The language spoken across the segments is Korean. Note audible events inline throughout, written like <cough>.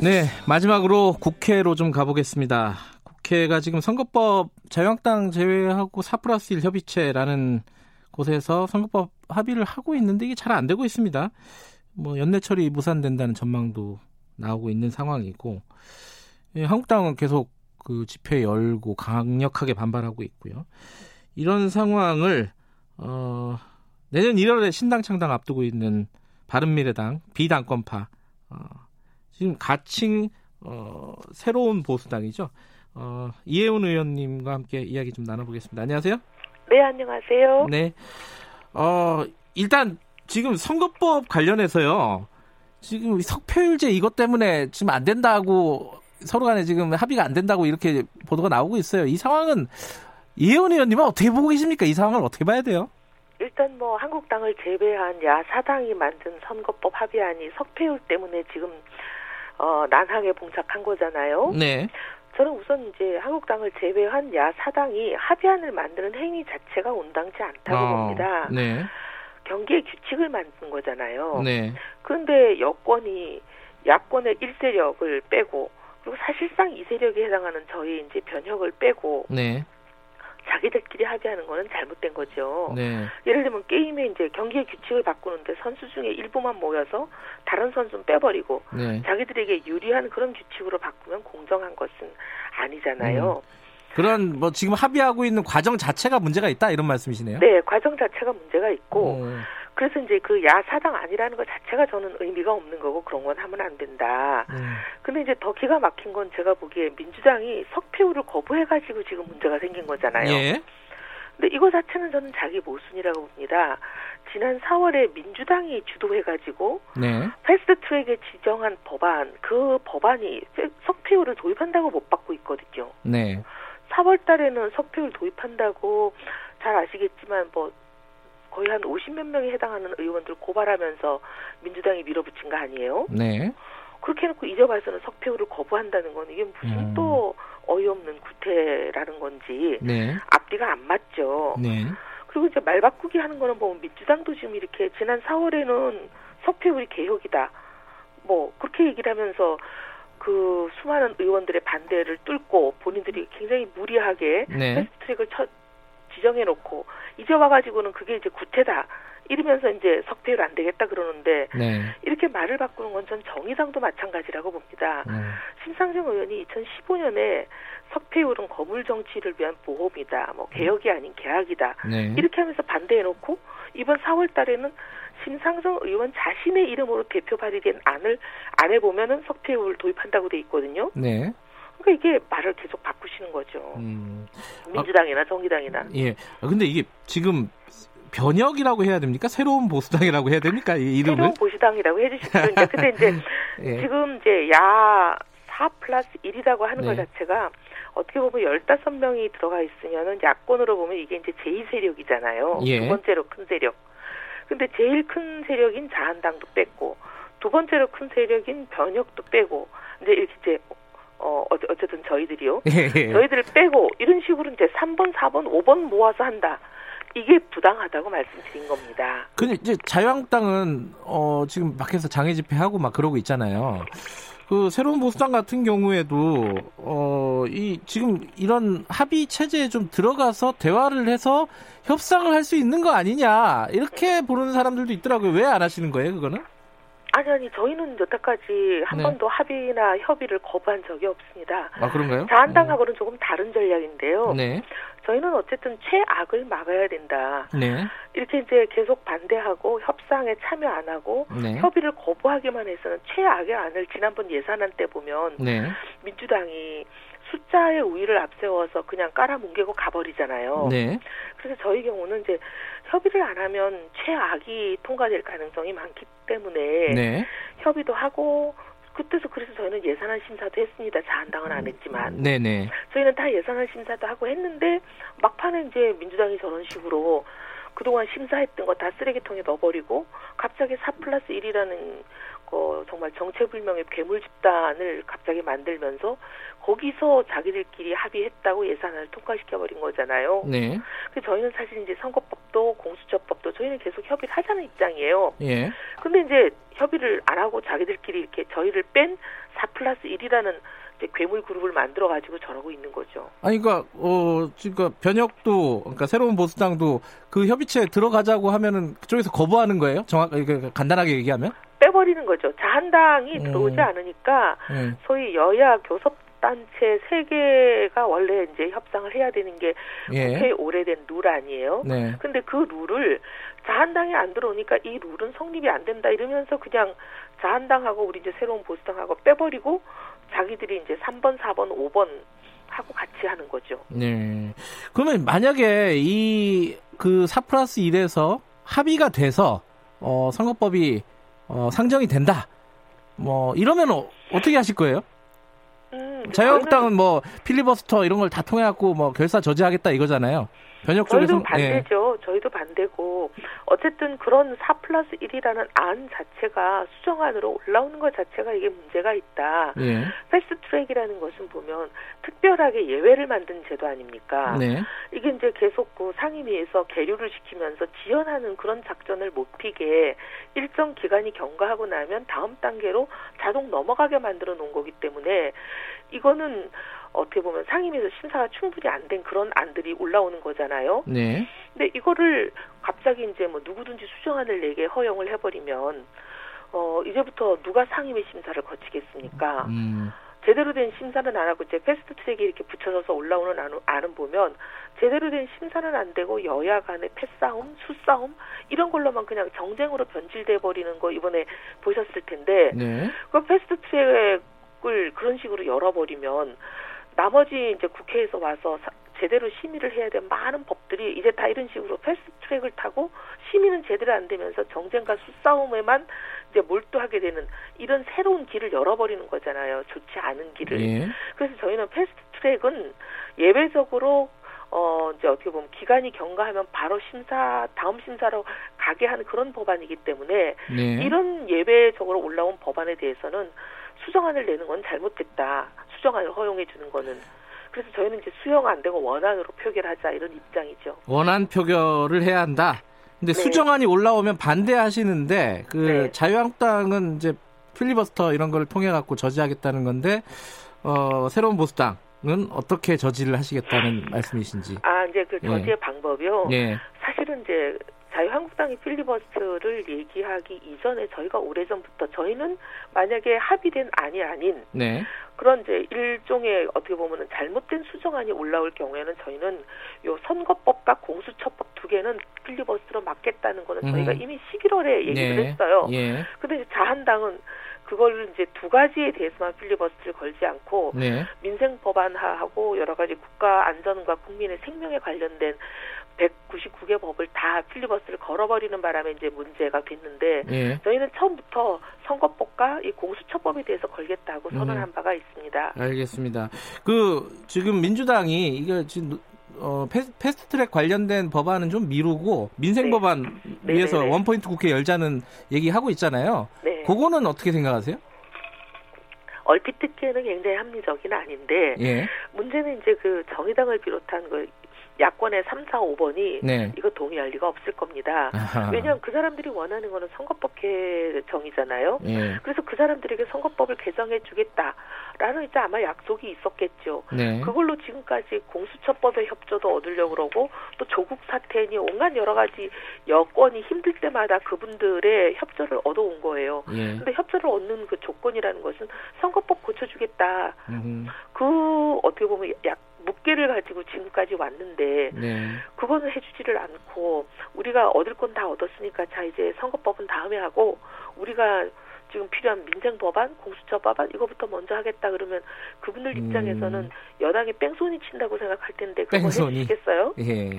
네 마지막으로 국회로 좀 가보겠습니다. 국회가 지금 선거법 자유한국당 제외하고 4 플러스 1 협의체라는 곳에서 선거법 합의를 하고 있는데 이게 잘 안 되고 있습니다. 뭐 연내 처리 무산된다는 전망도 나오고 있는 상황이고 예, 한국당은 계속 그 집회 열고 강력하게 반발하고 있고요. 이런 상황을 어, 내년 1월에 신당 창당 앞두고 있는 바른미래당 비당권파 어, 지금 가칭 어, 새로운 보수당이죠. 어, 이혜훈 의원님과 함께 이야기 좀 나눠보겠습니다. 안녕하세요. 네, 안녕하세요. 네. 어, 일단 지금 선거법 관련해서요. 지금 석패율제 이것 때문에 지금 안 된다고 서로 간에 지금 합의가 안 된다고 이렇게 보도가 나오고 있어요. 이 상황은 이혜원 의원님은 어떻게 보고 계십니까? 이 상황을 어떻게 봐야 돼요? 일단 뭐 한국당을 제외한 야사당이 만든 선거법 합의안이 석패율 때문에 지금 어, 난항에 봉착한 거잖아요. 네. 저는 우선 이제 한국당을 제외한 야 사당이 합의안을 만드는 행위 자체가 온당치 않다고 어, 봅니다. 네. 경기의 규칙을 만든 거잖아요. 네. 그런데 여권이 야권의 1세력을 빼고 그리고 사실상 2세력에 해당하는 저희 이제 변혁을 빼고 네. 자기들끼리 합의하는 거는 잘못된 거죠. 네. 예를 들면 게임에 이제 경기의 규칙을 바꾸는데 선수 중에 일부만 모여서 다른 선수는 빼버리고 네. 자기들에게 유리한 그런 규칙으로 바꾸면 공정한 것은 아니잖아요. 그런 뭐 지금 합의하고 있는 과정 자체가 문제가 있다 이런 말씀이시네요. 네, 과정 자체가 문제가 있고 어, 그래서 이제 그 야 사당 아니라는 것 자체가 저는 의미가 없는 거고 그런 건 하면 안 된다. 음. 근데 이제 더 기가 막힌 건 제가 보기에 민주당이 석패율을 거부해가지고 지금 문제가 생긴 거잖아요. 예. 근데 이거 자체는 저는 자기 모순이라고 봅니다. 지난 4월에 민주당이 주도해가지고 네. 패스트트랙에 지정한 법안, 그 법안이 석패율을 도입한다고 못 받고 있거든요. 네. 4월 달에는 석패율 도입한다고 잘 아시겠지만 뭐 거의 한 50몇 명에 해당하는 의원들 고발하면서 민주당이 밀어붙인 거 아니에요? 네. 그렇게 해놓고 이제 와서는 석패율을 거부한다는 건 이게 무슨 음. 또 어이없는 구태라는 건지 네. 앞뒤가 안 맞죠. 네. 그리고 이제 말 바꾸기 하는 거는 보면 민주당도 지금 이렇게 지난 4월에는 석패율이 개혁이다. 뭐 그렇게 얘기를 하면서 그 수많은 의원들의 반대를 뚫고 본인들이 굉장히 무리하게 네. 패스트트랙을 쳐 지정해 놓고 이제 와가지고는 그게 이제 구태다. 이러면서 이제 석패율 안 되겠다 그러는데 네. 이렇게 말을 바꾸는 건 전 정의당도 마찬가지라고 봅니다. 음. 심상정 의원이 2015년에 석패율은 거물 정치를 위한 보험이다. 뭐 개혁이 아닌 계약이다. 네. 이렇게 하면서 반대해놓고 이번 4월 달에는 심상정 의원 자신의 이름으로 대표 발의된 안을 안에 보면은 석패율 도입한다고 돼 있거든요. 네. 그러니까 이게 말을 계속 바꾸시는 거죠. 음. 민주당이나 정의당이나. 예. 아, 근데 이게 지금 변혁이라고 해야 됩니까? 새로운 보수당이라고 해야 됩니까? 이 이름을? 새로운 보수당이라고 해주십시오. 이제 근데 이제 <laughs> 예. 지금 이제 야 4 플러스 1이라고 하는 네. 것 자체가 어떻게 보면 15명이 들어가 있으면은 야권으로 보면 이게 이제 제2세력이잖아요. 예. 두 번째로 큰 세력. 근데 제일 큰 세력인 자한당도 뺐고 두 번째로 큰 세력인 변혁도 빼고 이제 이렇게 이제 어 어- 어쨌든 저희들이요. <laughs> 예. 저희들을 빼고 이런 식으로 이제 3번, 4번, 5번 모아서 한다. 이게 부당하다고 말씀드린 겁니다. 근데 이제 자유한국당은 어 지금 밖에서 장애 집회하고 막 그러고 있잖아요. 그 새로운 보수당 같은 경우에도 어 이 지금 이런 합의 체제에 좀 들어가서 대화를 해서 협상을 할 수 있는 거 아니냐 이렇게 보는 사람들도 있더라고요. 왜 안 하시는 거예요, 그거는? 아니 아니 저희는 여태까지 한 네. 번도 합의나 협의를 거부한 적이 없습니다. 아 그런가요? 자한당하고는 조금 다른 전략인데요. 네, 저희는 어쨌든 최악을 막아야 된다. 네, 이렇게 이제 계속 반대하고 협상에 참여 안 하고 네, 협의를 거부하기만 해서는 최악의 안을 지난번 예산안 때 보면 네, 민주당이 숫자의 우위를 앞세워서 그냥 깔아뭉개고 가버리잖아요. 네, 그래서 저희 경우는 이제 협의를 안 하면 최악이 통과될 가능성이 많기 때문에 네, 협의도 하고 그때서 그래서 저희는 예산안 심사도 했습니다. 자한당은 안 했지만. 네네. 저희는 다 예산안 심사도 하고 했는데 막판에 이제 민주당이 저런 식으로 그동안 심사했던 거 다 쓰레기통에 넣어버리고 갑자기 4 플러스 1이라는 거 정말 정체불명의 괴물 집단을 갑자기 만들면서 거기서 자기들끼리 합의했다고 예산안을 통과시켜버린 거잖아요. 네. 그 저희는 사실 이제 선거법도 공수처법도 저희는 계속 협의를 하자는 입장이에요. 예. 근데 이제 협의를 안 하고 자기들끼리 이렇게 저희를 뺀 4 플러스 1이라는 괴물 그룹을 만들어 가지고 저러고 있는 거죠. 아니 그러니까 어 그러니까 변혁도 그러니까 새로운 보수당도 그 협의체에 들어가자고 하면은 그쪽에서 거부하는 거예요? 정확 그러니까 간단하게 얘기하면? 빼버리는 거죠. 자한당이 음. 들어오지 않으니까 예. 소위 여야 교섭 단체 세 개가 원래 이제 협상을 해야 되는 게 예. 오래된 룰 아니에요. 네. 근데 그 룰을 자한당이 안 들어오니까 이 룰은 성립이 안 된다 이러면서 그냥 자한당하고 우리 이제 새로운 보수당하고 빼버리고 자기들이 이제 3번, 4번, 5번 하고 같이 하는 거죠. 네. 그러면 만약에 이 그 4 플러스 1에서 합의가 돼서 어 선거법이 어 상정이 된다. 뭐 이러면 어, 어떻게 하실 거예요? 음, 자유한국당은 뭐 필리버스터 이런 걸 다 통해 갖고 뭐 결사 저지하겠다 이거잖아요. 변혁 저희도 반대죠. 저희도 반대고 어쨌든 그런 4 플러스 1이라는 안 자체가 수정안으로 올라오는 것 자체가 이게 문제가 있다. 예. 예. 패스트 트랙이라는 것은 보면 특별하게 예외를 만든 제도 아닙니까? 네. 이게 이제 계속 그 상임위에서 계류를 시키면서 지연하는 그런 작전을 못 피게 일정 기간이 경과하고 나면 다음 단계로 자동 넘어가게 만들어 놓은 거기 때문에 이거는 어떻게 보면 상임위에서 심사가 충분히 안 된 그런 안들이 올라오는 거잖아요. 네. 근데 이거를 갑자기 이제 뭐 누구든지 수정안을 내게 허용을 해버리면 어 이제부터 누가 상임위 심사를 거치겠습니까? 음. 제대로 된 심사는 안 하고 이제 패스트 트랙에 이렇게 붙여져서 올라오는 안은, 안은 보면 제대로 된 심사는 안 되고 여야 간의 패싸움, 수싸움 이런 걸로만 그냥 정쟁으로 변질돼 버리는 거 이번에 보셨을 텐데 네. 그 패스트 트랙을 그런 식으로 열어버리면 나머지 이제 국회에서 와서 사- 제대로 심의를 해야 될 많은 법들이 이제 다 이런 식으로 패스트 트랙을 타고 심의는 제대로 안 되면서 정쟁과 수싸움에만 이제 몰두하게 되는 이런 새로운 길을 열어버리는 거잖아요. 좋지 않은 길을. 예. 그래서 저희는 패스트 트랙은 예외적으로 어 이제 어떻게 보면 기간이 경과하면 바로 심사 다음 심사로 가게 하는 그런 법안이기 때문에 네. 이런 예외적으로 올라온 법안에 대해서는 수정안을 내는 건 잘못됐다. 수정안을 허용해 주는 거는 그래서 저희는 이제 수용 안 되고 원안으로 표결하자 이런 입장이죠. 원안 표결을 해야 한다. 근데 네. 수정안이 올라오면 반대하시는데 그 네. 자유한국당은 이제 필리버스터 이런 걸 통해 갖고 저지하겠다는 건데 어, 새로운 보수당은 어떻게 저지를 하시겠다는 말씀이신지. 아 이제 그 예. 저지의 방법이요. 예. 사실은 이제 자유한국당이 필리버스트를 얘기하기 이전에 저희가 오래전부터 저희는 만약에 합의된 안이 아닌 네. 그런 이제 일종의 어떻게 보면은 잘못된 수정안이 올라올 경우에는 저희는 요 선거법과 공수처법 두 개는 필리버스트로 막겠다는 거는 저희가 음. 이미 11월에 얘기를 네. 했어요. 예. 근데 자한당은 그걸 이제 두 가지에 대해서만 필리버스터를 걸지 않고 네. 민생 법안하고 여러 가지 국가 안전과 국민의 생명에 관련된 199개 법을 다 필리버스터를 걸어버리는 바람에 이제 문제가 됐는데 예. 저희는 처음부터 선거법과 이 공수처법에 대해서 걸겠다고 음. 선언한 바가 있습니다. 알겠습니다. 그 지금 민주당이 이거 지금 어, 패스, 패스트트랙 관련된 법안은 좀 미루고 민생 네. 법안 위해서 네네네. 원포인트 국회 열자는 얘기하고 있잖아요. 네. 그거는 어떻게 생각하세요? 얼핏 듣기에는 굉장히 합리적인 아닌데 예. 문제는 이제 그 정의당을 비롯한 그 야권의 3, 4, 5번이 네. 이거 동의할 리가 없을 겁니다. 아하. 왜냐하면 그 사람들이 원하는 거는 선거법 개정이잖아요. 예. 그래서 그 사람들에게 선거법을 개정해 주겠다 라는 이제 아마 약속이 있었겠죠. 네. 그걸로 지금까지 공수처법의 협조도 얻으려고 그러고 또 조국 사태니 온갖 여러 가지 여건이 힘들 때마다 그분들의 협조를 얻어온 거예요. 예. 근데 협조를 얻는 그 조건이라는 것은 선거법 고쳐주겠다. 음, 그 어떻게 보면 약 묵계를 가지고 지금까지 왔는데 네. 그거는 해주지를 않고 우리가 얻을 건 다 얻었으니까 자 이제 선거법은 다음에 하고 우리가 지금 필요한 민생 법안, 공수처 법안 이거부터 먼저 하겠다 그러면 그분들 음. 입장에서는 여당이 뺑소니 친다고 생각할 텐데 그거 뺑소니. 해주시겠어요? 예.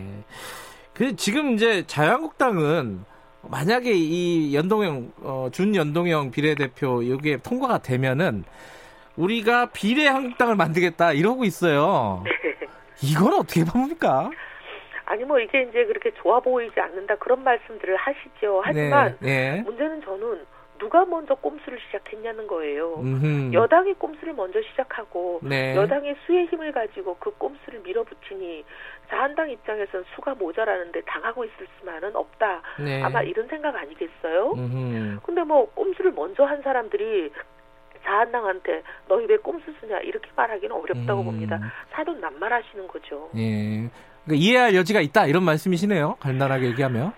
그 지금 이제 자유한국당은 만약에 이 연동형 어, 준연동형 비례대표 이게 통과가 되면은 우리가 비례 한국당을 만들겠다 이러고 있어요. 네. 이건 어떻게 봅니까? 아니 뭐 이게 이제 그렇게 좋아 보이지 않는다 그런 말씀들을 하시죠. 하지만 네, 네. 문제는 저는 누가 먼저 꼼수를 시작했냐는 거예요. 음흠. 여당이 꼼수를 먼저 시작하고 네. 여당의 수의 힘을 가지고 그 꼼수를 밀어붙이니 자한당 입장에서는 수가 모자라는데 당하고 있을 수만은 없다. 네. 아마 이런 생각 아니겠어요? 음흠. 근데 뭐 꼼수를 먼저 한 사람들이 자한당한테 너희 왜 꼼수 쓰냐 이렇게 말하기는 어렵다고 음. 봅니다. 사돈 낱말하시는 거죠. 예. 그러니까 이해할 여지가 있다 이런 말씀이시네요. 간단하게 얘기하면.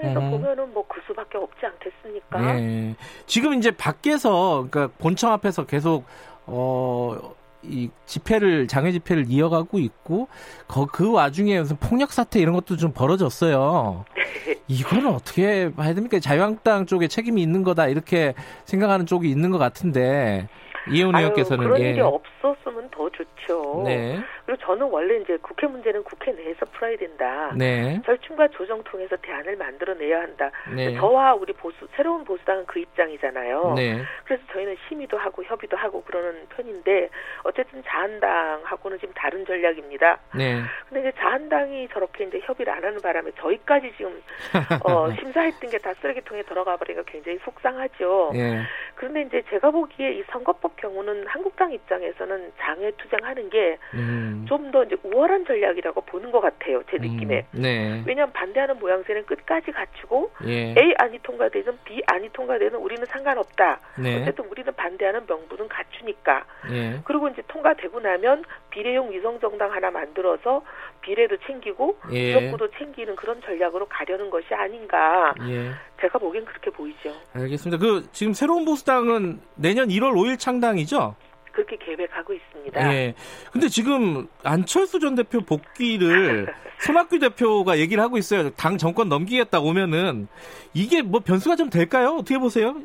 입장에서 음. 보면은 뭐 그 수밖에 없지 않겠습니까? 예. 지금 이제 밖에서 그러니까 본청 앞에서 계속 어. 이 집회를 장외 집회를 이어가고 있고 거, 그 와중에 무슨 폭력 사태 이런 것도 좀 벌어졌어요. <laughs> 이거는 어떻게 봐야 됩니까? 자유한국당 쪽에 책임이 있는 거다 이렇게 생각하는 쪽이 있는 것 같은데 이혜원 의원께서는 그런 예. 일이 없었으면 더 좋죠. 네. 그리고 저는 원래 이제 국회 문제는 국회 내에서 풀어야 된다. 네. 절충과 조정 통해서 대안을 만들어내야 한다. 네. 저와 우리 보수 새로운 보수당은 그 입장이잖아요. 네. 그래서 저희는 심의도 하고 협의도 하고 그러는 편인데 어쨌든 자한당하고는 지금 다른 전략입니다. 네. 근데 이제 자한당이 저렇게 이제 협의를 안 하는 바람에 저희까지 지금 <laughs> 어, 심사했던 게 다 쓰레기통에 들어가 버리니까 굉장히 속상하죠. 네. 그런데 이제 제가 보기에 이 선거법 경우는 한국당 입장에서는 장외 투쟁하는 게 음. 음. 좀더 이제 우월한 전략이라고 보는 것 같아요. 제 음, 느낌에. 음, 네. 왜냐하면 반대하는 모양새는 끝까지 갖추고 예. A 안이 통과되든 B 안이 통과되든 우리는 상관없다. 네. 어쨌든 우리는 반대하는 명분은 갖추니까. 예. 그리고 이제 통과되고 나면 비례용 위성정당 하나 만들어서 비례도 챙기고 예. 지역구도 챙기는 그런 전략으로 가려는 것이 아닌가. 예. 제가 보기엔 그렇게 보이죠. 알겠습니다. 그 지금 새로운 보수당은 내년 1월 5일 창당이죠? 그렇게 계획하고 있습니다. 예. 근데 지금 안철수 전 대표 복귀를 <laughs> 손학규 대표가 얘기를 하고 있어요. 당 정권 넘기겠다 오면은 이게 뭐 변수가 좀 될까요? 어떻게 보세요?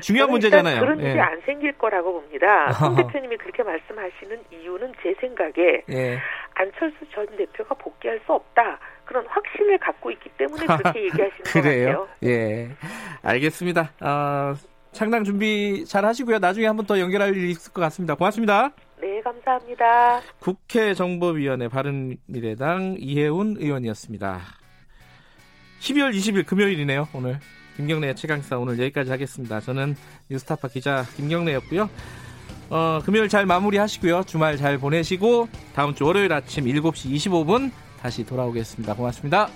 중요한 문제잖아요. 그런 일이 예. 안 생길 거라고 봅니다. 손 대표님이 그렇게 말씀하시는 이유는 제 생각에 예. 안철수 전 대표가 복귀할 수 없다. 그런 확신을 갖고 있기 때문에 그렇게 <laughs> 얘기하시는 것 같아요. 예, 알겠습니다. 어, 창당 준비 잘 하시고요. 나중에 한번 더 연결할 일이 있을 것 같습니다. 고맙습니다. 네, 감사합니다. 국회 정보위원회 바른미래당 이혜훈 의원이었습니다. 12월 20일 금요일이네요, 오늘. 김경래 최강사 오늘 여기까지 하겠습니다. 저는 뉴스타파 기자 김경래였고요. 어, 금요일 잘 마무리하시고요. 주말 잘 보내시고 다음 주 월요일 아침 7시 25분 다시 돌아오겠습니다. 고맙습니다.